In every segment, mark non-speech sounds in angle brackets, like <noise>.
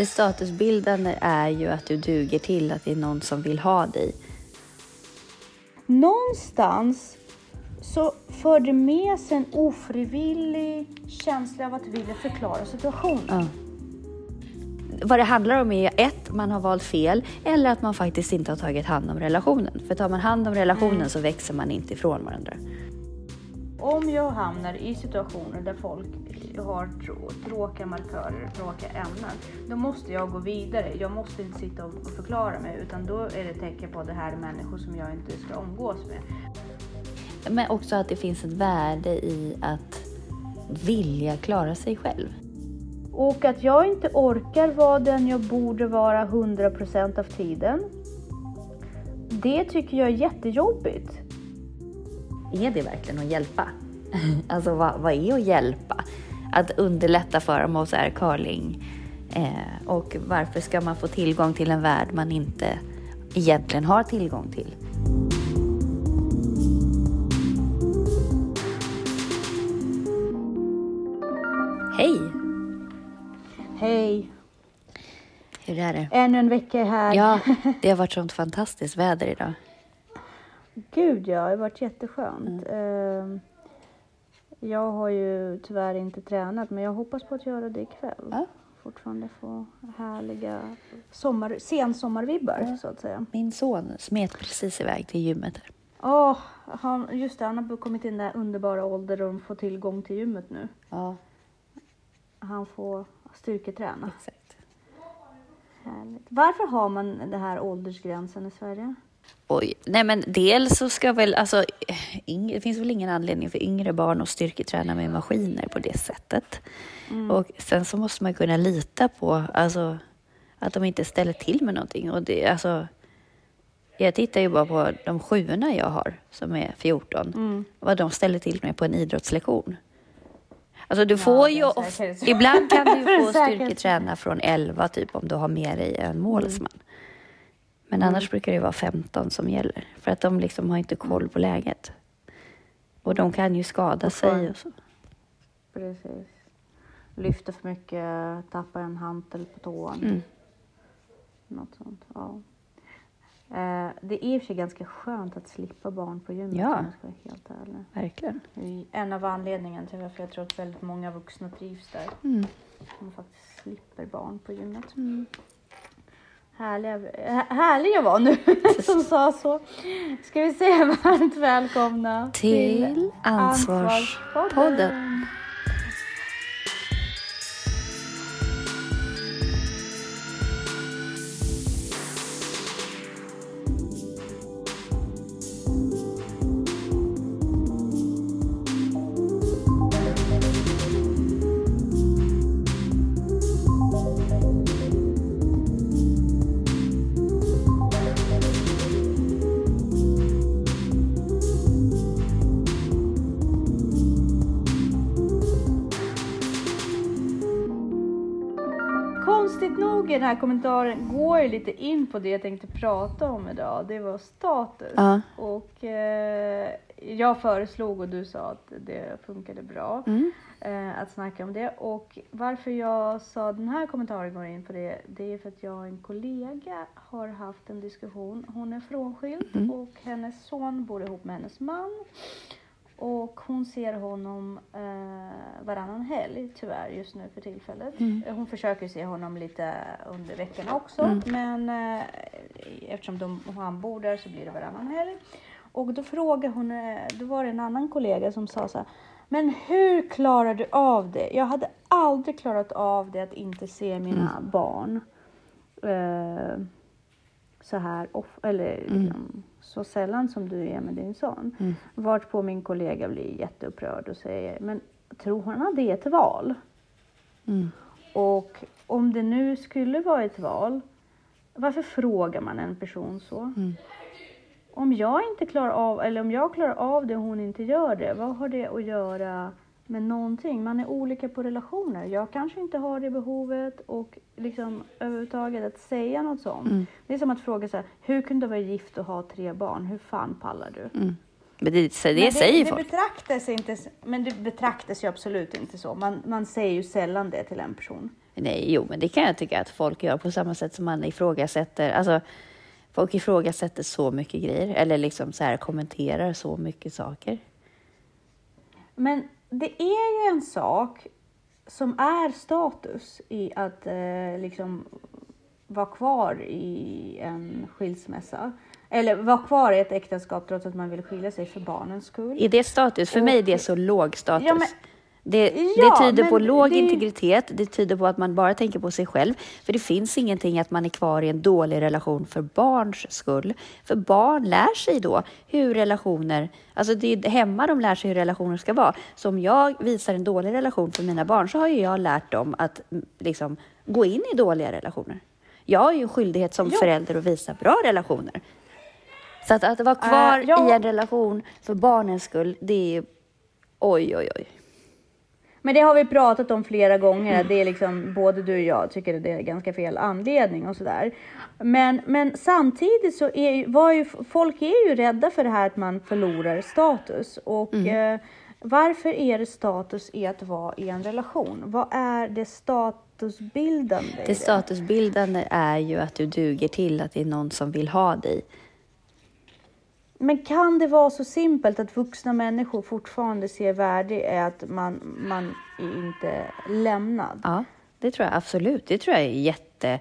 Det statusbildande är ju att du duger till, att det är någon som vill ha dig. Någonstans så för det med sig en ofrivillig känsla av att vilja förklara situationen. Ja. Vad det handlar om är ett, man har valt fel eller att man faktiskt inte har tagit hand om relationen. För tar man hand om relationen Mm. så växer man inte ifrån varandra. Om jag hamnar i situationer där folk har trå- tråkiga markörer, tråkiga ämnen, då måste jag gå vidare. Jag måste inte sitta och förklara mig utan då är det tecken på att det här är människor som jag inte ska umgås med. Men också att det finns ett värde i att vilja klara sig själv. Och att jag inte orkar vara den jag borde vara 100% av tiden. Det tycker jag är jättejobbigt. Är det verkligen att hjälpa? <laughs> Alltså vad, vad är att hjälpa? Att underlätta för dem och så är curling. Eh, och varför ska man få tillgång till en värld man inte egentligen har tillgång till? Hej! Hej! Hur är det? Ännu en vecka är här. Ja, <laughs> det har varit sånt fantastiskt väder idag. Gud ja, det har varit jätteskönt. Ehm, Jag har ju tyvärr inte tränat men jag hoppas på att göra det ikväll. Ja. Fortfarande få härliga sommar, sensommarvibbar så att säga. Min son smet precis iväg till gymmet. Här. Åh, han, just det, han har kommit in i den där underbara ålder där de får tillgång till gymmet nu. Ja, Han får styrketräna. exakt. Härligt. Varför har man den här åldersgränsen i Sverige? Oj, nej men dels så ska väl, alltså, det finns väl ingen anledning för yngre barn att styrketräna med maskiner på det sättet. Och sen så måste man kunna lita på, alltså, att de inte ställer till med någonting. Och det, alltså, jag tittar ju bara på de sjuorna jag har, som är 14, vad de ställer till med på en idrottslektion. Alltså du får är ju, of- ibland kan du <laughs> få styrketräna från 11 typ om du har med dig en målsman. Men annars brukar det vara 15 som gäller. För att de liksom har inte koll på läget. Och de kan ju skada Och sig och så. Precis. Lyfter för mycket, tappar en hantel på tån. Mm. Något sånt. Ja. Eh, det är i och för sig ganska skönt att slippa barn på gymmet Ja. om jag ska vara helt ärlig. Verkligen. En av anledningarna till varför jag tror att väldigt många vuxna trivs där. Mm. De faktiskt slipper barn på gymmet. Härliga, hä- härliga var nu <laughs> som sa så. Ska vi säga varmt välkomna Till Ansvarspodden. I den här kommentaren går lite in på det jag tänkte prata om idag. Det var status. Ja. Och eh, jag föreslog och du sa att det funkade bra Mm. eh, att snacka om det. Och varför jag sa den här kommentaren går in på det, det är för att jag och en kollega har haft en diskussion. Hon är frånskild Mm. och hennes son bor ihop med hennes man. Och hon ser honom eh, varannan helg tyvärr just nu för tillfället. Mm. Eh, Hon försöker se honom lite under veckorna också. Mm. Men eh, eftersom de, han bor där så blir det varannan helg. Och då frågade hon, eh, då var det en annan kollega som sa så här. Men hur klarar du av det? Jag hade aldrig klarat av det att inte se mina barn. Eh, så här off, eller liksom, så sällan som du är med din son. Mm. Vart på min kollega blir jätteupprörd och säger, men tror han att det är ett val? Mm. Och om det nu skulle vara ett val, varför frågar man en person så? Mm. Om jag inte klarar av, eller om jag klarar av det och hon inte gör det, vad har det att göra med någonting? Man är olika på relationer. Jag kanske inte har det behovet och liksom överhuvudtaget att säga något sånt. Mm. Det är som att fråga så här, hur kunde du vara gift och ha tre barn? Hur fan pallar du? Mm. Men det, det, säger det folk. Betraktas inte, men det betraktas ju absolut inte så. Man, man säger ju sällan det till en person. Nej, jo, men det kan jag tycka att folk gör på samma sätt som man ifrågasätter. Alltså, folk ifrågasätter så mycket grejer eller liksom så här kommenterar så mycket saker. Men det är ju en sak som är status i att eh, liksom vara kvar i en skilsmässa. Eller vara kvar i ett äktenskap trots att man vill skilja sig för barnens skull. Är det status? För mig är det Och- så låg status. Ja, men- det, Ja, det tyder på låg det- integritet, det tyder på att man bara tänker på sig själv. För det finns ingenting att man är kvar i en dålig relation för barns skull. För barn lär sig då hur relationer, alltså det är hemma de lär sig hur relationer ska vara. Så om jag visar en dålig relation för mina barn så har ju jag lärt dem att mm, liksom, gå in i dåliga relationer. Jag har ju en skyldighet som Jo. förälder att visa bra relationer. Så att, att vara kvar Äh, ja. i en relation för barnens skull, det är oj, oj, oj. Men det har vi pratat om flera gånger. Det är liksom, både du och jag tycker att det är ganska fel anledning och sådär. Men, men samtidigt så är var ju folk är ju rädda för det här att man förlorar status. Och eh, varför är det status i att vara i en relation? Vad är det statusbildande Det statusbildande är ju att du duger till att det är någon som vill ha dig. Men kan det vara så simpelt att vuxna människor fortfarande ser värde i att man, man är inte lämnad? Ja, det tror jag absolut. Det tror jag är jätte...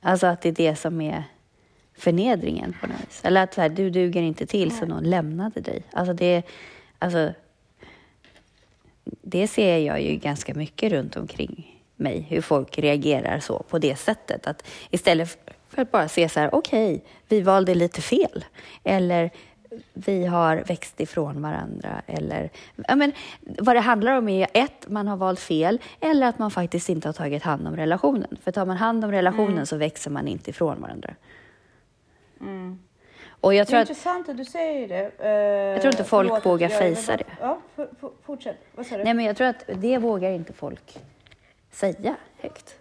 Alltså att det är det som är förnedringen på något vis. Eller att så här, du duger inte till så någon lämnade dig. Alltså det, alltså, det ser jag ju ganska mycket runt omkring mig, hur folk reagerar så på det sättet. Att istället för att bara se så här, okej, vi valde lite fel. Eller vi har växt ifrån varandra. Eller, ja, men, vad det handlar om är ett, man har valt fel eller att man faktiskt inte har tagit hand om relationen. För tar man hand om relationen så växer man inte ifrån varandra. Mm. Och jag Det tror är att intressant att du säger det. Eh, Jag tror inte folk förlåt vågar fejsa det. Ja, fortsätt. Vad sa du? Nej, men jag tror att det vågar inte folk säga högt.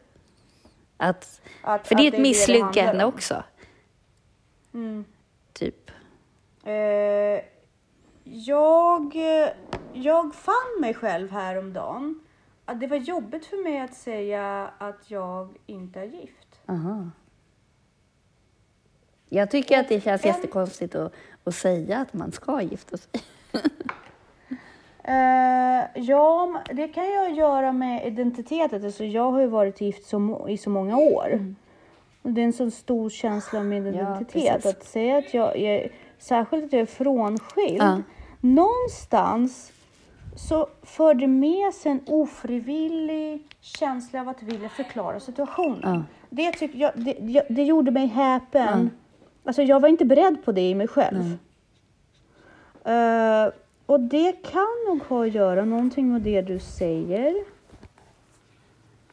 Att, Att- för det är ett det det det misslyckande om. också. Mm. Typ. Eh, jag, jag fann mig själv häromdagen att det var jobbigt för mig att säga att jag inte är gift. Aha. Jag tycker att det känns En- jättekonstigt att, att säga att man ska gifta sig. <laughs> Eh, ja, det kan jag göra med identiteten. Alltså, jag har ju varit gift så, i så många år. Och det är en så stor känsla av min Mm. Ja, identitet. precis. att säga att jag är, särskilt att jag är frånskild. Ja. Någonstans så för det med sig en ofrivillig känsla av att vilja förklara situationen. Ja. Det, jag, det, jag, det gjorde mig häpen. Alltså jag var inte beredd på det i mig själv. Eh, och det kan nog ha att göra någonting med det du säger.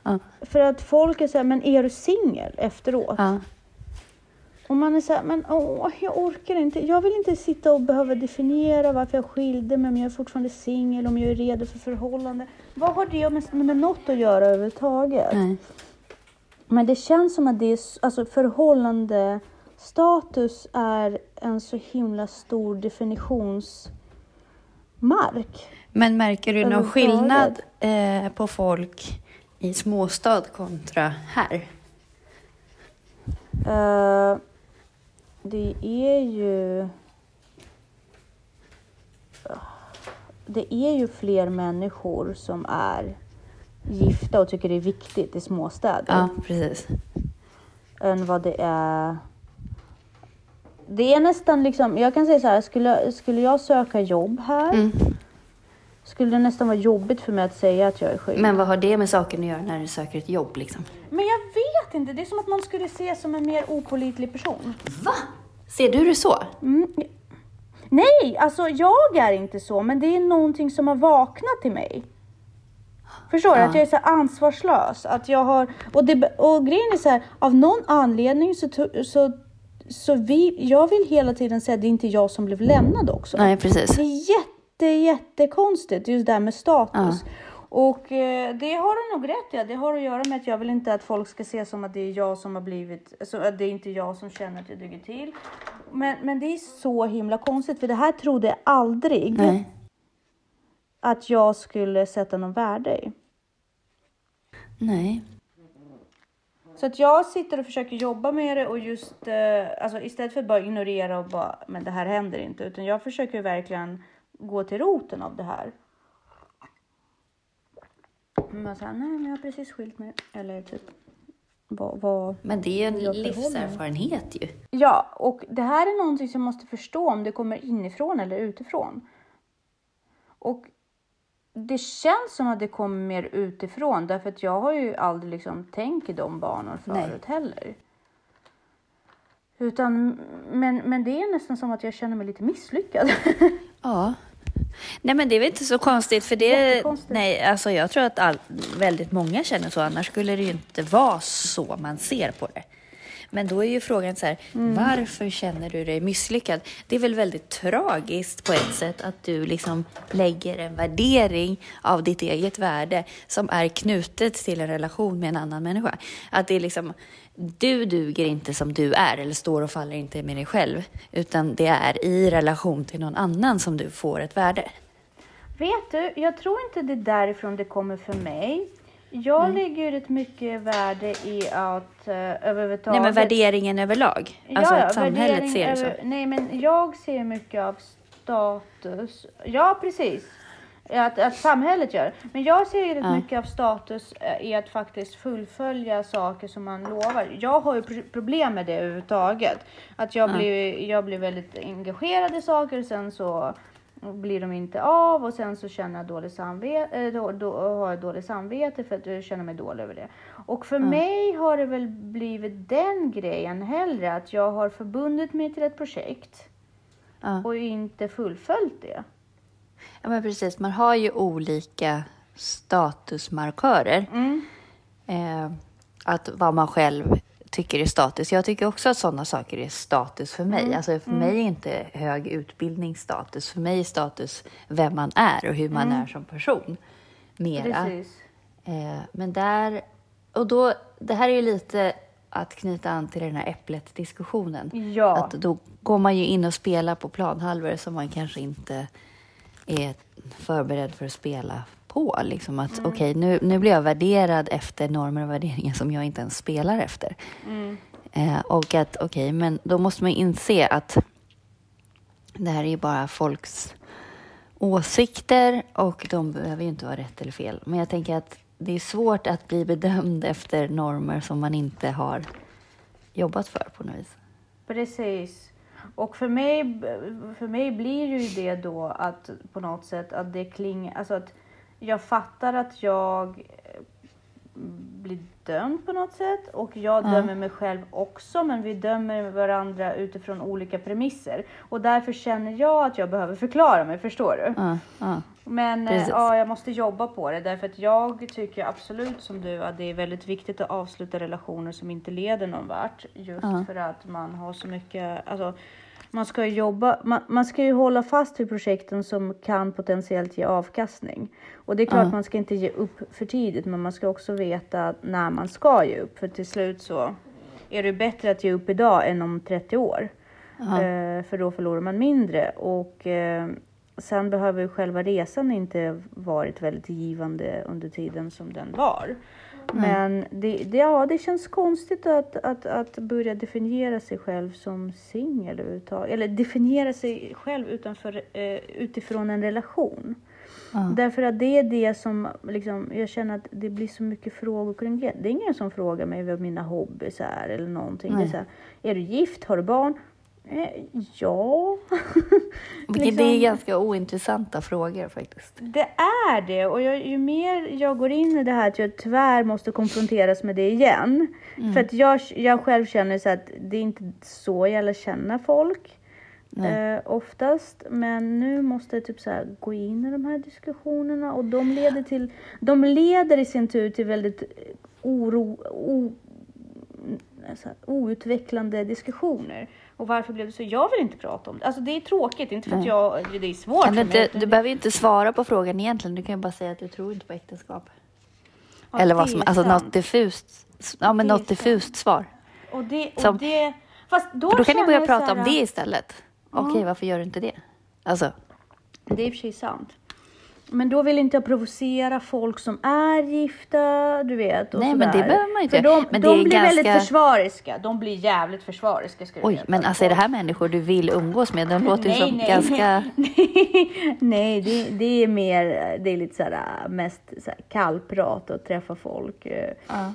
Ja. För att folk är så här, men är du singel efteråt? Ja. Och man är så här, men åh, jag orkar inte. Jag vill inte sitta och behöva definiera varför jag skilde mig, om jag är fortfarande singel, om jag är redo för förhållande. Vad har det med, med något att göra överhuvudtaget? Nej. Men det känns som att det är, alltså förhållande status är en så himla stor definitionsmark. Men märker du någon skillnad eh, på folk i småstad kontra här? Eh, det är ju... Det är ju fler människor som är gifta och tycker det är viktigt i småstäder Ja, precis. än vad det är... Det är nästan liksom, jag kan säga så här, skulle, skulle jag söka jobb här Mm. skulle det nästan vara jobbigt för mig att säga att jag är sjuk. Men vad har det med saken att göra när du söker ett jobb liksom? Men jag vet inte, det är som att man skulle ses som en mer opolitlig person. Va? Ser du det så? Mm. Nej, alltså jag är inte så, men det är någonting som har vaknat i mig. Förstår du? Ja. Att jag är så ansvarslös. Att jag har, och, det, och grejen är så här, av någon anledning så, så, så vi, jag vill hela tiden säga att det är inte jag som blev lämnad också. Nej, precis. Det är jätte, jättekonstigt just det här med status. Och eh, det har du nog rätt i. Det har att göra med att jag vill inte att folk ska se som att det är jag som har blivit, alltså att det är inte jag som känner att jag duger till. Men, men det är så himla konstigt, för det här trodde jag aldrig Nej. att jag skulle sätta någon värde i. Nej. Så att jag sitter och försöker jobba med det och just eh, alltså istället för att bara ignorera och bara, men det här händer inte, utan jag försöker verkligen gå till roten av det här. Men så här, nej, men jag har precis skilt mig. Eller typ, vad, vad... Men det är ju en livserfarenhet ju. Ja, och det här är någonting som jag måste förstå om det kommer inifrån eller utifrån. Och det känns som att det kommer mer utifrån, därför att jag har ju aldrig liksom tänkt i de banor Nej. förut heller. Utan, men, men det är nästan som att jag känner mig lite misslyckad. <laughs> Ja. Nej men det är väl inte så konstigt för det... Nej, alltså jag tror att all, väldigt många känner så, annars skulle det ju inte vara så man ser på det. Men då är ju frågan så här, varför känner du dig misslyckad? Det är väl väldigt tragiskt på ett sätt att du liksom lägger en värdering av ditt eget värde som är knutet till en relation med en annan människa. Att det är liksom, du duger inte som du är eller står och faller inte med dig själv, utan det är i relation till någon annan som du får ett värde. Vet du, jag tror inte det är därifrån det kommer för mig. Jag lägger ju rätt mycket värde i att uh, överhuvudtaget... Nej, men värderingen överlag. Alltså att samhället ser det så. över- Nej, men jag ser mycket av status. Ja, precis. Att, att samhället gör. Men jag ser rätt Ja. mycket av status eh, i att faktiskt fullfölja saker som man lovar. Jag har ju pro- problem med det överhuvudtaget. Att jag, Ja. blir, jag blir väldigt engagerad i saker och sen så blir de inte av och sen så känner jag dålig samvete, eh, då, då har jag dåligt samvete för att jag känner mig dålig över det. Och för mig har det väl blivit den grejen hellre att jag har förbundit mig till ett projekt Ja. och inte fullföljt det. ja, men precis. Man har ju olika statusmarkörer. Mm. Eh, att vad man själv tycker är status. Jag tycker också att sådana saker är status för mig. Alltså för mig är inte hög utbildning status. För mig är status vem man är och hur man är som person. Mera. Eh, men där, och då, det här är ju lite att knyta an till den här äpplet-diskussionen. Ja. Att då går man ju in och spelar på planhalvor som man kanske inte är förberedd för att spela på. Liksom att okej, nu, nu blir jag värderad efter normer och värderingar som jag inte ens spelar efter. Eh, och att okej, men då måste man inse att det här är ju bara folks åsikter och de behöver ju inte vara rätt eller fel. Men jag tänker att det är svårt att bli bedömd efter normer som man inte har jobbat för på något vis. Precis. Och för mig, för mig blir ju det då att på något sätt att det klingar, alltså att jag fattar att jag eh, blir dömd på något sätt och jag Ja. dömer mig själv också men vi dömer varandra utifrån olika premisser. Och därför känner jag att jag behöver förklara mig, förstår du? Ja, ja. Men eh, Precis. ja, jag måste jobba på det därför att jag tycker absolut som du att det är väldigt viktigt att avsluta relationer som inte leder någon vart. Just för att man har så mycket, alltså man ska ju jobba, man, man ska ju hålla fast vid projekten som kan potentiellt ge avkastning. Och det är klart Ja. man ska inte ge upp för tidigt men man ska också veta när man ska ge upp för till slut så är det bättre att ge upp idag än om 30 år. Ja. Eh, för då förlorar man mindre. Och eh, sen behöver själva resan inte varit väldigt givande under tiden som den var. Men det, det, ja, det känns konstigt att, att, att börja definiera sig själv som singel. Eller definiera sig själv utanför, eh, utifrån en relation. Ja. Därför att det är det som, liksom, jag känner att det blir så mycket frågor kring det. Det är ingen som frågar mig vad mina hobbys är eller någonting. Det är, så här, är du gift? Har du barn? Eh, ja. Vilket det <laughs> är Liksom- ganska ointressanta frågor faktiskt. Det är det och jag, ju mer jag går in i det här att jag tyvärr måste konfronteras med det igen. Mm. För att jag, jag själv känner så att det är inte så jag lär känna folk. Eh, oftast, men nu måste jag typ så gå in i de här diskussionerna och de leder till, de leder i sin tur till väldigt oro, o, så här, outvecklande diskussioner. Och varför blev det så? Jag vill inte prata om det. Alltså det är tråkigt, inte för att jag, det är svårt du, för mig. inte, du behöver inte svara på frågan egentligen. Du kan ju bara säga att du tror inte på äktenskap. Ja, Eller vad som, alltså sant. något diffust, ja, men något diffust svar. Och det, och Som- det, fast då, då kan ni börja prata så om här, det istället. Okej, varför gör du inte det? Alltså, Det är i och för sig sant. Men då vill inte jag provocera folk som är gifta, du vet. Och Nej, men det sådär. behöver man inte För de, Men de det är blir väldigt ganska- försvariska. De blir jävligt försvariska, ska oj, men alltså är det här människor du vill umgås med? De låter ju Nej, som nej, ganska... nej, <laughs> nej det, det är mer, det är lite sådär mest såhär kallprat och träffa folk eh, Ja.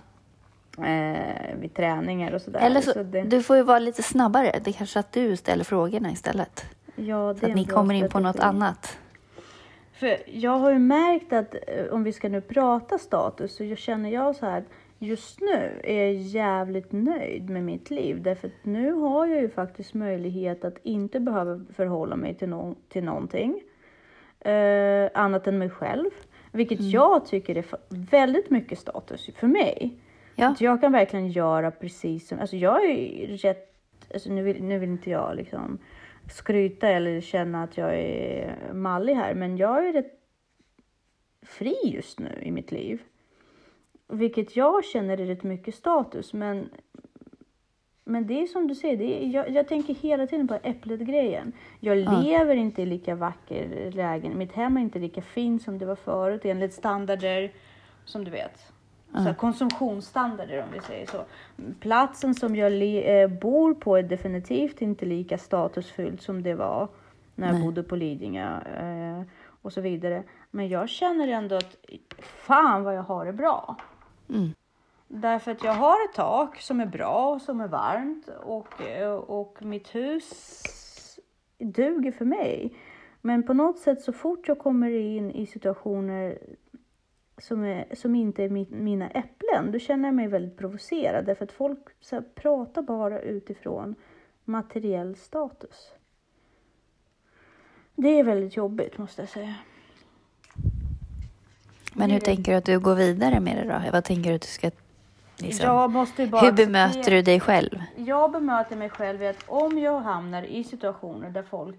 eh, vid träningar och sådär. Eller så, Så det, du får ju vara lite snabbare. Det är kanske att du ställer frågorna istället. ja, det Så att ni kommer in på något strategi. annat. För jag har ju märkt att eh, om vi ska nu prata status så känner jag så här att just nu är jag jävligt nöjd med mitt liv. Därför att nu har jag ju faktiskt möjlighet att inte behöva förhålla mig till, nå- till någonting eh, annat än mig själv. Vilket Mm. jag tycker är väldigt mycket status för mig. Ja. Att jag kan verkligen göra precis som, alltså jag är ju rätt, alltså nu vill, nu vill inte jag liksom skryta eller känna att jag är mallig här, men jag är rätt fri just nu i mitt liv. Vilket jag känner är rätt mycket status, men men det är som du säger, det är, jag, jag tänker hela tiden på äpplet-grejen. Jag Ja. lever inte i lika vacker lägen. Mitt hem är inte lika fint som det var förut enligt standarder som du vet. Så här, konsumtionsstandarder om vi säger så. Platsen som jag eh, bor på är definitivt inte lika statusfyllt som det var när jag Nej. bodde på Lidingö eh, och så vidare. Men jag känner ändå att fan vad jag har det bra. Mm. Därför att jag har ett tak som är bra och som är varmt och, eh, och mitt hus duger för mig. Men på något sätt så fort jag kommer in i situationer som, är, som inte är mi, mina äpplen, då känner jag mig väldigt provocerad. Därför att folk så här, pratar bara utifrån materiell status. Det är väldigt jobbigt måste jag säga. Men hur tänker du att du går vidare med det då? Vad tänker du att du ska... Liksom, hur bemöter du dig själv? Jag bemöter mig själv i att om jag hamnar i situationer där folk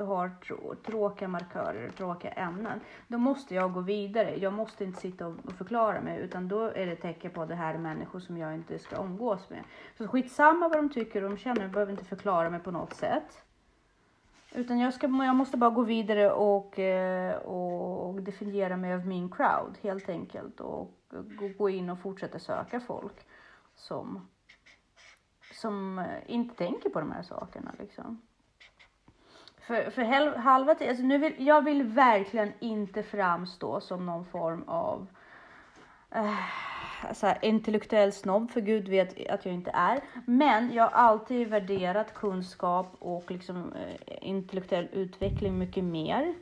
har trå- tråkiga markörer tråkiga ämnen, då måste jag gå vidare. Jag måste inte sitta och förklara mig, utan då är det tecken på att det här är människor som jag inte ska umgås med. Så skitsamma vad de tycker och de känner, jag behöver inte förklara mig på något sätt. Utan jag, ska, jag måste bara gå vidare och, och, och definiera mig av min crowd helt enkelt. Och gå- in och fortsätta söka folk som som eh, inte tänker på de här sakerna. Liksom. För, för hel, halva tiden, alltså nu vill, jag vill verkligen inte framstå som någon form av eh, så här, intellektuell snobb, för gud vet att jag inte är. Men jag har alltid värderat kunskap och liksom, eh, intellektuell utveckling mycket mer.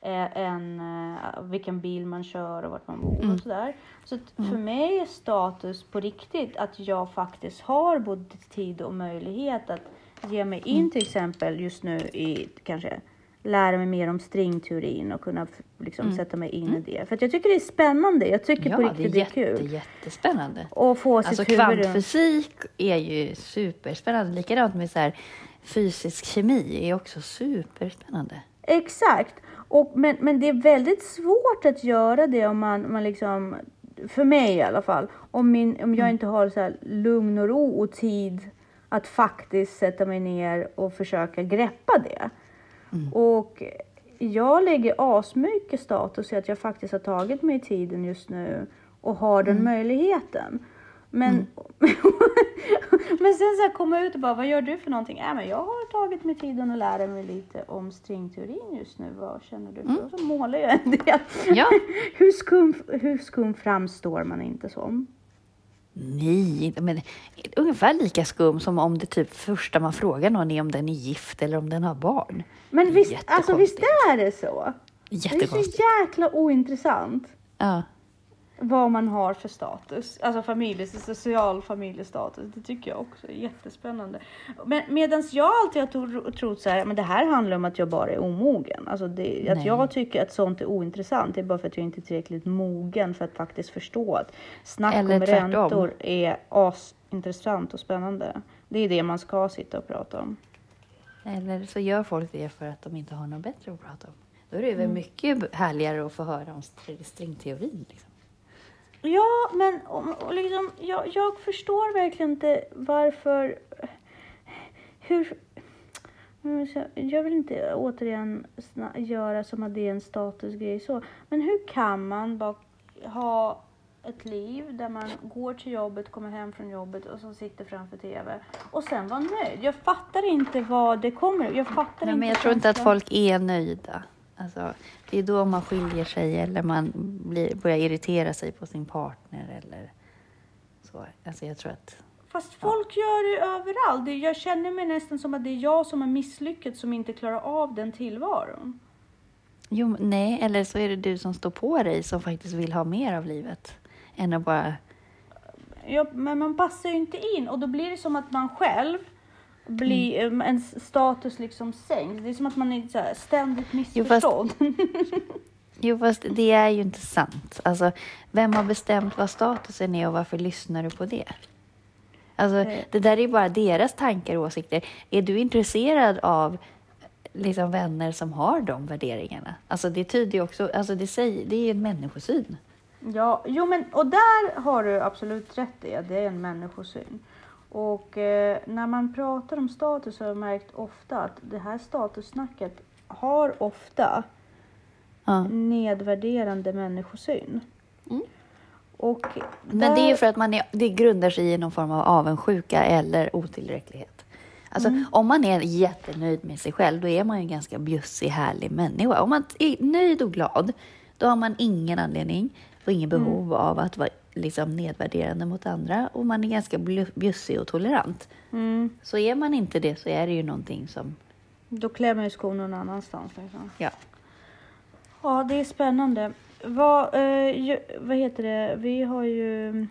Eh, än eh, vilken bil man kör och vart man bor och sådär. Så att för mig är status på riktigt att jag faktiskt har både tid och möjlighet att ge mig in till exempel just nu i kanske lära mig mer om stringteorin och kunna liksom, sätta mig in i det. För jag tycker det är spännande. Jag tycker på Ja, riktigt det det är är jätte, kul. jättespännande. Och få sitt Alltså runt. kvantfysik är ju superspännande. Likadant med så här, fysisk kemi är också superspännande. Exakt. Och, men, men det är väldigt svårt att göra det om man, man liksom, för mig i alla fall, om, min, om jag inte har så lugn och ro och tid att faktiskt sätta mig ner och försöka greppa det. Och jag lägger asmycket status i att jag faktiskt har tagit mig tiden just nu och har den möjligheten. Men, <laughs> men sen så här komma ut och bara, vad gör du för någonting? Äh, men jag har tagit mig tiden att lära mig lite om stringteorin just nu. Vad känner du? för? Och så målar jag en del. Ja. <laughs> hur, skum, hur skum framstår man inte som? Nej, men ungefär lika skum som om det typ första man frågar någon är om den är gift eller om den har barn. Men visst, alltså, visst Jättekonstigt. är det så? Det är så Jättekonstigt. jäkla ointressant. Ja. Vad man har för status, alltså familje, social familjestatus. Det tycker jag också är jättespännande. Men medans jag alltid har tro, trott så här, men det här handlar om att jag bara är omogen. Alltså det, att jag tycker att sånt är ointressant, det är bara för att jag inte är tillräckligt mogen för att faktiskt förstå att snack Eller om tvärtom. räntor är asintressant och spännande. Det är det man ska sitta och prata om. Eller så gör folk det för att de inte har något bättre att prata om. Då är det Mm. väl mycket härligare att få höra om str- stringteorin. Liksom. Ja, men och, och liksom, jag, jag förstår verkligen inte varför... Hur... Jag vill inte återigen göra som att det är en statusgrej så. Men hur kan man bara ha ett liv där man går till jobbet, kommer hem från jobbet och så sitter framför TV och sen vara nöjd? Jag fattar inte vad det kommer Jag fattar Nej, inte men jag tror inte att folk är nöjda. Alltså, det är då man skiljer sig eller man blir, börjar irritera sig på sin partner eller så. Alltså, jag tror att... Fast folk gör det överallt. Jag känner mig nästan som att det är jag som har misslyckats som inte klarar av den tillvaron. Jo, nej, eller så är det du som står på dig som faktiskt vill ha mer av livet. Än att bara... Ja, men man passar ju inte in och då blir det som att man själv blir, Mm. eh, ens status liksom sänks. Det är som att man är så här ständigt Jo, fast- missförstådd. <laughs> Jo, fast det är ju inte sant. Alltså, vem har bestämt vad statusen är och varför lyssnar du på det? Alltså, det där är bara deras tankar och åsikter. Är du intresserad av liksom, vänner som har de värderingarna? Alltså, det tyder ju också... Alltså, det, säger, det är en människosyn. Ja, jo men och där har du absolut rätt i att det är en människosyn. Och eh, när man pratar om status så har jag märkt ofta att det här statussnacket har ofta Ja. nedvärderande människosyn. Mm. Och Men det är ju där- för att man är, det grundar sig i någon form av avundsjuka eller otillräcklighet. Alltså, Om man är jättenöjd med sig själv, då är man ju en ganska bjussig, härlig människa. Om man är nöjd och glad, då har man ingen anledning och ingen behov av att vara liksom, nedvärderande mot andra. Och man är ganska bjussig och tolerant. Mm, Så är man inte det så är det ju någonting som... då klär man ju skon någon annanstans. Liksom. Ja. Ja, det är spännande. Vad, eh, vad heter det? Vi har ju...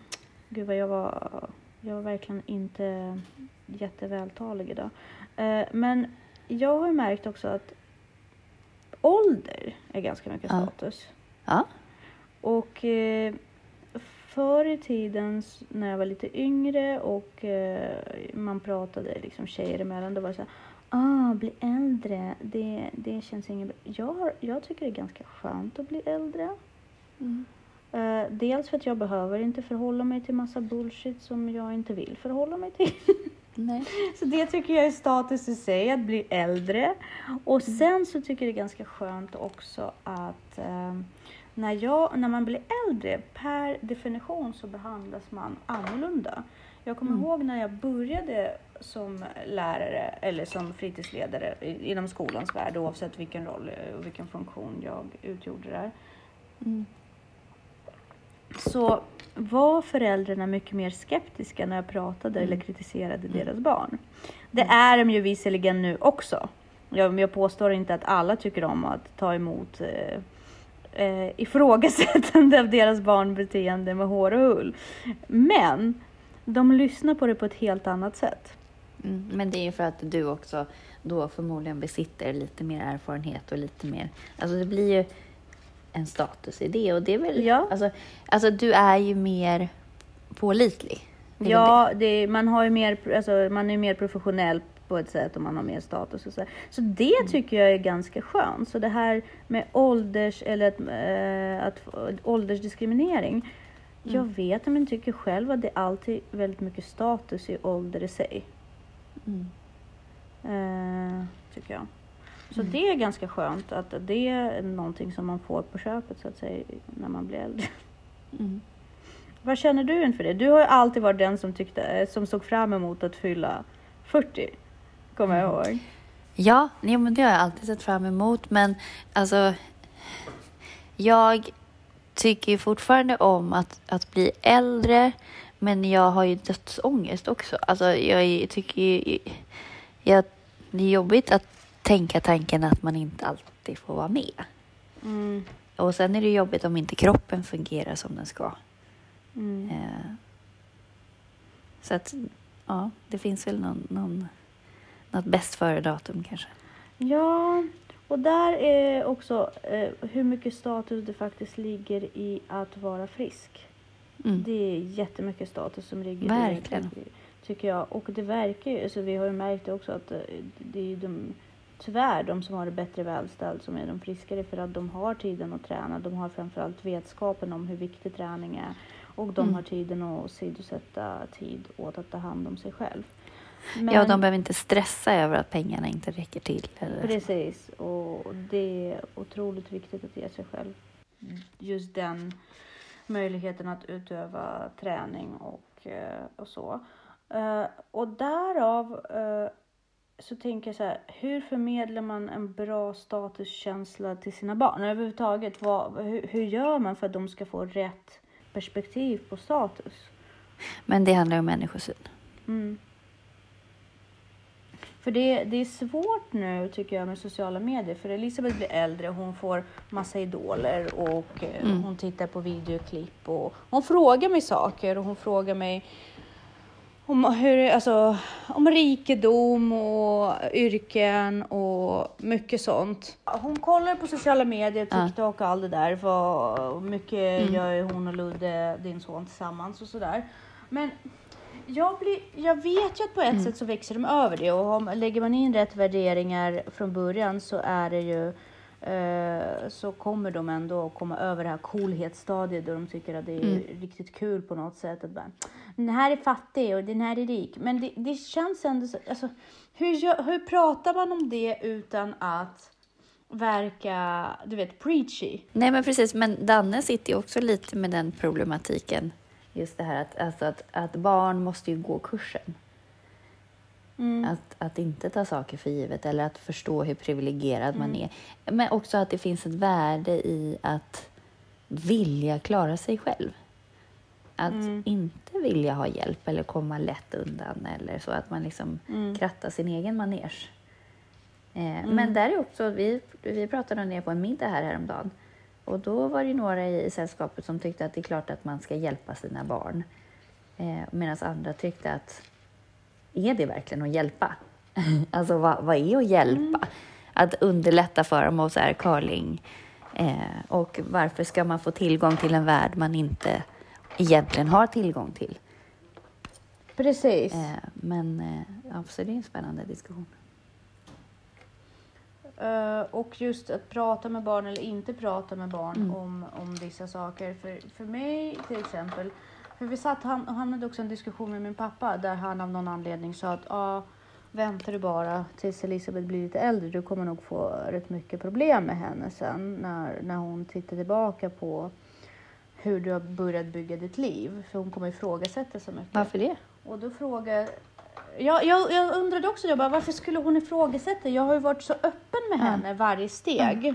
Gud vad jag var... Jag var verkligen inte jättevältalig idag. Eh, men jag har märkt också att ålder är ganska mycket Ja. status. ja. Och eh, förr i tiden när jag var lite yngre och eh, man pratade liksom tjejer emellan, då var det så här, ah, bli äldre, det, det känns inget bra. Jag, har, jag tycker det är ganska skönt att bli äldre. Eh, dels för att jag behöver inte förhålla mig till massa bullshit som jag inte vill förhålla mig till. <laughs> Nej. Så det tycker jag är status i sig, att bli äldre. Och sen så tycker jag det är ganska skönt också att eh, när, jag, när man blir äldre, per definition så behandlas man annorlunda. Jag kommer Mm. ihåg när jag började som lärare eller som fritidsledare inom skolans värld, oavsett vilken roll eh, och vilken funktion jag utgjorde där Mm. så var föräldrarna mycket mer skeptiska när jag pratade Mm. eller kritiserade deras barn. Det är de ju visserligen nu också. Jag, jag påstår inte att alla tycker om att ta emot eh, eh, ifrågasättande av deras barnbeteende med hår och hull. Men de lyssnar på det på ett helt annat sätt. Mm, men det är ju för att du också då förmodligen besitter lite mer erfarenhet och lite mer... Alltså det blir ju en status i det och det är väl... Ja. Alltså, alltså du är ju mer pålitlig. Ja, det, man, har ju mer, alltså, man är mer professionell på ett sätt och man har mer status och så. Så det Mm. tycker jag är ganska skönt. Så det här med ålders eller att, eh, att, åldersdiskriminering. Jag Mm. vet men tycker själv att det är alltid väldigt mycket status i ålder i sig. Mm. Eh, tycker jag. Så Mm. det är ganska skönt att det är någonting som man får på köpet så att säga när man blir äldre. Mm. Vad känner du inför det? Du har ju alltid varit den som, tyckte, som såg fram emot att fylla 40. Kommer jag ihåg. Ja, jo, men det har jag alltid sett fram emot. Men alltså, jag tycker fortfarande om att, att bli äldre. Men jag har ju dödsångest också. Alltså, jag tycker ju... Jag, det är jobbigt att tänka tanken att man inte alltid får vara med. Mm. och sen är det jobbigt om inte kroppen fungerar som den ska. Mm. Eh, så att, ja, det finns väl någon, någon, något bäst före-datum kanske. Ja, och där är också eh, hur mycket status det faktiskt ligger i att vara frisk. Mm. Det är jättemycket status som ligger Verkligen. i det, tycker jag. Och det verkar ju, alltså vi har ju märkt det också att eh, det är de, tyvärr de som har det bättre välställt som är de friskare för att de har tiden att träna. De har framförallt vetskapen om hur viktig träning är och de Mm. har tiden att sidosätta tid åt att ta hand om sig själv. Ja, de behöver inte stressa över att pengarna inte räcker till. Eller... Precis, och det är otroligt viktigt att ge sig själv just den möjligheten att utöva träning och, eh, och så. Eh, Och därav eh, så tänker jag så här, hur förmedlar man en bra statuskänsla till sina barn? Överhuvudtaget, vad, hur, hur gör man för att de ska få rätt perspektiv på status? Men det handlar om människosyn. Mm. För det, det är svårt nu tycker jag med sociala medier för Elisabeth blir äldre, hon får massa idoler och eh, Mm. hon tittar på videoklipp och hon frågar mig saker och hon frågar mig om, hur, alltså, om rikedom och yrken och mycket sånt. Hon kollar på sociala medier. TikTok och allt det där. Vad mycket Mm. gör hon och Ludde, din son, tillsammans och sådär. Men jag, blir, jag vet ju att på ett sätt så växer de över det och om, lägger man in rätt värderingar från början så är det ju eh, så kommer de ändå komma över det här coolhetsstadiet då de tycker att det är riktigt kul på något sätt. Att bara, den här är fattig och den här är rik. Men det, det känns ändå så, alltså, hur, hur pratar man om det utan att verka, du vet, preachy? Nej, men precis. Men Danne sitter ju också lite med den problematiken. Just det här att, alltså att, att barn måste ju gå kursen. Mm. Att, att inte ta saker för givet eller att förstå hur privilegierad man är. Men också att det finns ett värde i att vilja klara sig själv. Att Mm. inte vilja ha hjälp eller komma lätt undan eller så. Att man liksom Mm. krattar sin egen manege. Eh, Men där är också, vi, vi pratade om det på en middag här häromdagen. Och då var det några i, sällskapet som tyckte att det är klart att man ska hjälpa sina barn. Eh, Medan andra tyckte att är det verkligen att hjälpa? <laughs> alltså vad, vad är att hjälpa? Att underlätta för dem och så här curling. Eh, och varför ska man få tillgång till en värld man inte egentligen har tillgång till? Precis. Eh, men eh, ja, så det är en spännande diskussion. Eh, och just att prata med barn eller inte prata med barn Mm. om, om vissa saker. För, för mig till exempel, för vi satt, han, hade också en diskussion med min pappa där han av någon anledning sa att ah, väntar du bara tills Elisabeth blir lite äldre, du kommer nog få rätt mycket problem med henne sen när, när hon tittar tillbaka på hur du har börjat bygga ditt liv. För hon kommer ifrågasätta så mycket. Varför det? Och då frågar jag, jag, jag undrade också, jag bara, varför skulle hon ifrågasätta? Jag har ju varit så öppen med henne varje steg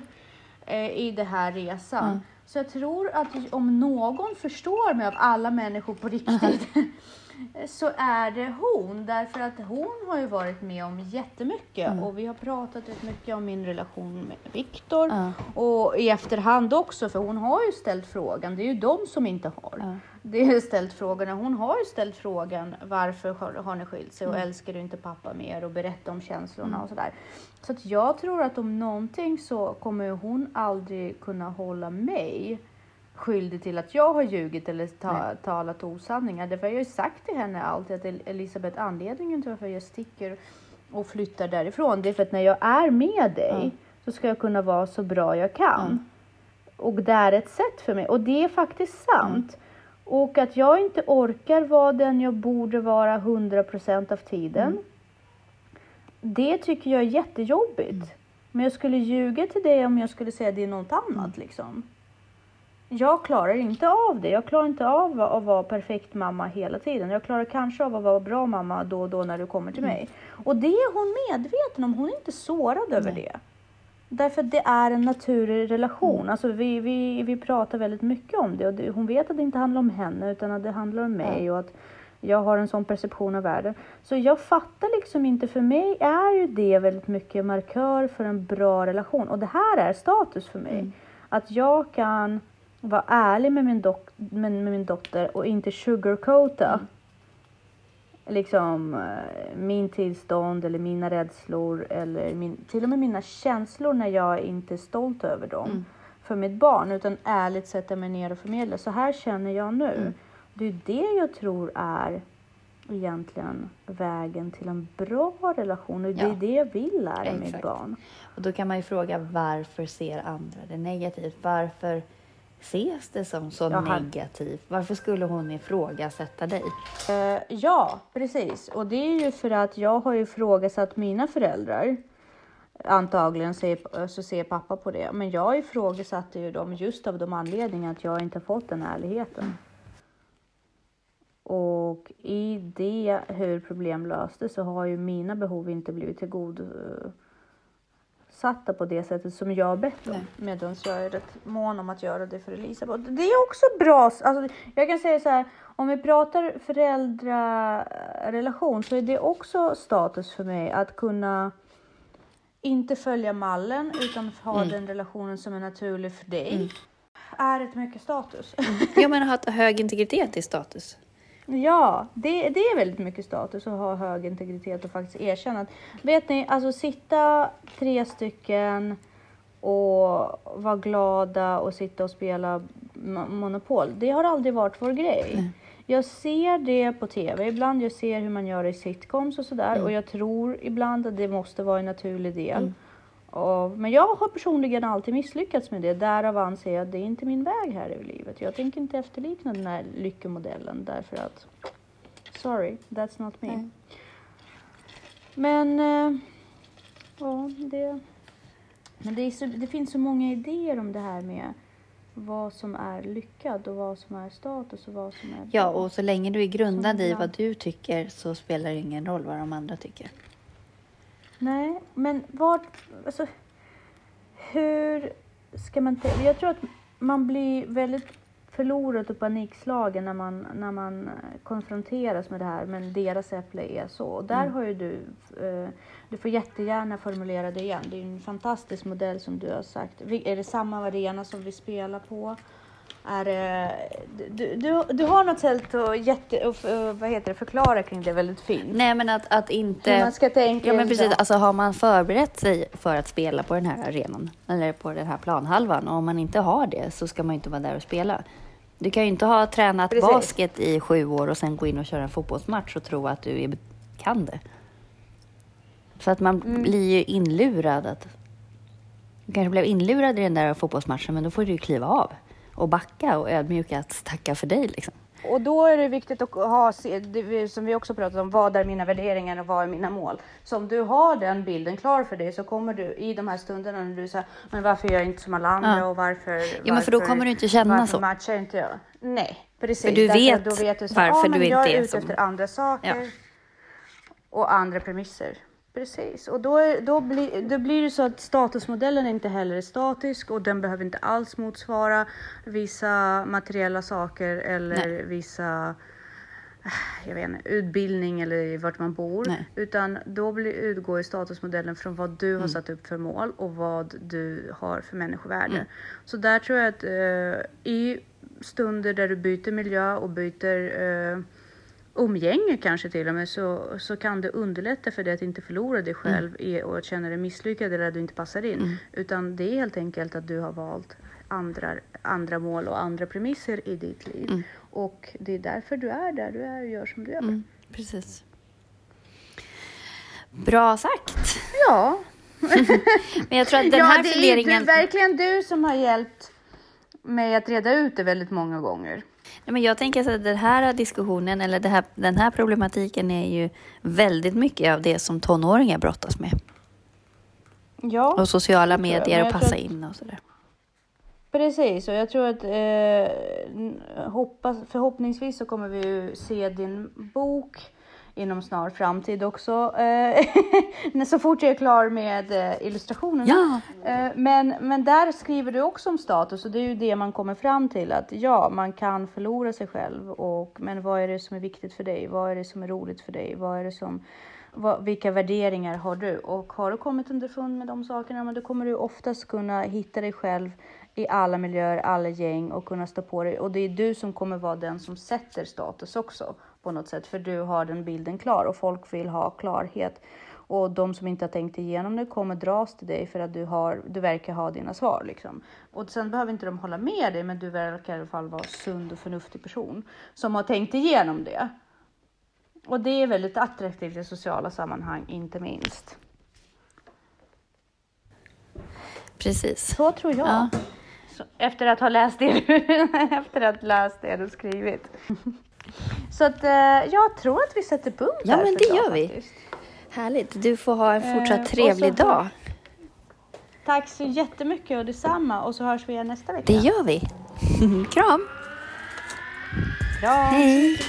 eh, i den här resan. Mm. Så jag tror att om någon förstår mig av alla människor på riktigt <laughs> så är det hon. Därför att hon har ju varit med om jättemycket och vi har pratat rätt mycket om min relation med Viktor. Ja. Och i efterhand också, för hon har ju ställt frågan. Det är ju de som inte har. Ja. Det är ställt frågorna. Hon har ju ställt frågan varför har, har ni skilt sig och Mm. älskar du inte pappa mer och berätta om känslorna och sådär. Så att jag tror att om någonting så kommer hon aldrig kunna hålla mig skyldig till att jag har ljugit eller ta, talat osanningar. Därför har jag ju sagt till henne alltid att El- Elisabeth, anledningen till varför jag sticker och flyttar därifrån, det är för att när jag är med dig Ja. så ska jag kunna vara så bra jag kan. Och det är ett sätt för mig. Och det är faktiskt sant. Och att jag inte orkar vara den jag borde vara 100% av tiden. Det tycker jag är jättejobbigt. Men jag skulle ljuga till dig om jag skulle säga det är något annat liksom. Jag klarar inte av det. Jag klarar inte av att vara perfekt mamma hela tiden. Jag klarar kanske av att vara bra mamma då och då när du kommer till mig. Och det är hon medveten om. Hon är inte sårad över det. Därför att det är en naturlig relation. Alltså vi, vi, vi pratar väldigt mycket om det och det, hon vet att det inte handlar om henne utan att det handlar om mig och att jag har en sån perception av världen. Så jag fattar liksom inte, för mig är ju det väldigt mycket markör för en bra relation och det här är status för mig. Att jag kan vara ärlig med min, dok- med, med min dotter och inte sugarcoata Mm. liksom eh, min tillstånd eller mina rädslor eller min, till och med mina känslor när jag inte är stolt över dem Mm. för mitt barn utan ärligt sätta mig ner och förmedla. Så här känner jag nu. Mm. Det är det jag tror är egentligen vägen till en bra relation och det Ja. är det jag vill lära mitt barn. Och då kan man ju fråga varför ser andra det negativt? Varför ses det som så Jag har- negativt? Varför skulle hon ifrågasätta dig? Eh, ja, precis. Och det är ju för att jag har ju ifrågasatt mina föräldrar. Antagligen ser, så ser pappa på det. Men jag ifrågasatte ju dem just av de anledningarna att jag inte fått den ärligheten. Och i det, hur problem löstes, så har ju mina behov inte blivit tillgodosatta på det sättet som jag har bett om. Medan jag är rätt mån om att göra det för Elisabeth. Det är också bra. Alltså, jag kan säga så här, om vi pratar föräldrarelation så är det också status för mig att kunna inte följa mallen utan ha Mm. den relationen som är naturlig för dig. Är ett mycket status. Ja, men att ha hög integritet i status. Ja, det, det är väldigt mycket status att ha hög integritet och faktiskt erkänna att, vet ni, alltså sitta tre stycken och vara glada och sitta och spela mo- Monopol, det har aldrig varit vår grej. Jag ser det på tv ibland, jag ser hur man gör det i sitcoms och sådär och jag tror ibland att det måste vara en naturlig del. Av- men jag har personligen alltid misslyckats med det. Därav anser jag att det är inte min väg här i livet. Jag tänker inte efterlikna den här lyckomodellen därför att sorry, that's not me. Nej. Men eh, ja, det, men det, så, det finns så många idéer om det här med vad som är lyckad och vad som är status och vad som är Ja, och så länge du är grundad i vad du tycker så spelar det ingen roll vad de andra tycker. Nej, men vad... Alltså, hur ska man... Jag tror att man blir väldigt förlorad och panikslagen när man, när man eh, konfronteras med det här, men deras äpple är så. Och där har ju du... Eh, du får jättegärna formulera det igen. Det är en fantastisk modell som du har sagt. Är det samma arena som vi spelar på? Är det, du, du, du har något sätt att jätte, och, eh, vad heter det, förklara kring det väldigt fint. Nej, men att, att inte... Hur man ska tänka. Ja, men precis. så. Alltså, har man förberett sig för att spela på den här arenan eller på den här planhalvan och om man inte har det så ska man inte vara där och spela. Du kan ju inte ha tränat Precis. basket i sju år och sen gå in och köra en fotbollsmatch och tro att du är, kan det. Så att man Mm. blir ju inlurad. Att, du kanske blev inlurad i den där fotbollsmatchen men då får du ju kliva av och backa och ödmjukast tacka för dig. Liksom. Och då är det viktigt att ha, som vi också pratat om, vad är mina värderingar och vad är mina mål? Så om du har den bilden klar för dig så kommer du i de här stunderna när du säger, men varför gör jag inte som alla andra Ja. och varför? Ja, men för då varför- kommer du inte känna varför så. matchar inte jag? Nej, precis. För du vet att då vet du så, varför men du jag inte är är ute som- efter andra saker. Ja. Och andra premisser. Precis, och då, är, då, blir, då blir det så att statusmodellen inte heller är statisk och den behöver inte alls motsvara vissa materiella saker eller Nej. vissa jag vet inte, utbildning eller vart man bor. Nej. Utan då blir, utgår statusmodellen från vad du Mm. har satt upp för mål och vad du har för människovärde. Mm. Så där tror jag att eh, i stunder där du byter miljö och byter eh, umgänge kanske till och med så, så kan det underlätta för dig att inte förlora dig själv i, och att känna dig misslyckad eller att du inte passar in. Utan det är helt enkelt att du har valt andra, andra mål och andra premisser i ditt liv. Och det är därför du är där du är och gör som du gör. Mm, precis. Bra sagt. Ja, <laughs> Men jag tror att den ja här det är funderingen... du, verkligen du som har hjälpt mig att reda ut det väldigt många gånger. Nej, men jag tänker att den här diskussionen, eller här, den här problematiken är ju väldigt mycket av det som tonåringar brottas med. Ja, Och sociala medier och passa att- in och sådär. precis. Och jag tror att eh, hoppas, förhoppningsvis så kommer vi ju se din bok inom snar framtid också. Eh, <laughs> så fort jag är klar med eh, illustrationerna. Ja, Eh, Men, men där skriver du också om status och det är ju det man kommer fram till att ja, man kan förlora sig själv. Och, men vad är det som är viktigt för dig? Vad är det som är roligt för dig? Vad är det som, vad, vilka värderingar har du? Och har du kommit underfund med de sakerna, men då kommer du oftast kunna hitta dig själv i alla miljöer, alla gäng och kunna stå på dig. Och det är du som kommer vara den som sätter status också på något sätt, för du har den bilden klar och folk vill ha klarhet. Och de som inte har tänkt igenom det kommer dras till dig för att du, har, du verkar ha dina svar. Liksom. Och sen behöver inte de hålla med dig, men du verkar i alla fall vara sund och förnuftig person som har tänkt igenom det. Och det är väldigt attraktivt i sociala sammanhang, inte minst. Precis. Så tror jag. Ja. Så, efter att ha läst det, <laughs> efter att läst det du skrivit. Så att eh, jag tror att vi sätter punkt Ja, men det idag gör vi. faktiskt. Härligt. Du får ha en Eh, fortsatt och trevlig så dag. Tack så jättemycket och detsamma och så hörs vi igen nästa vecka. Det gör vi. <laughs> Kram. Bra. Hej.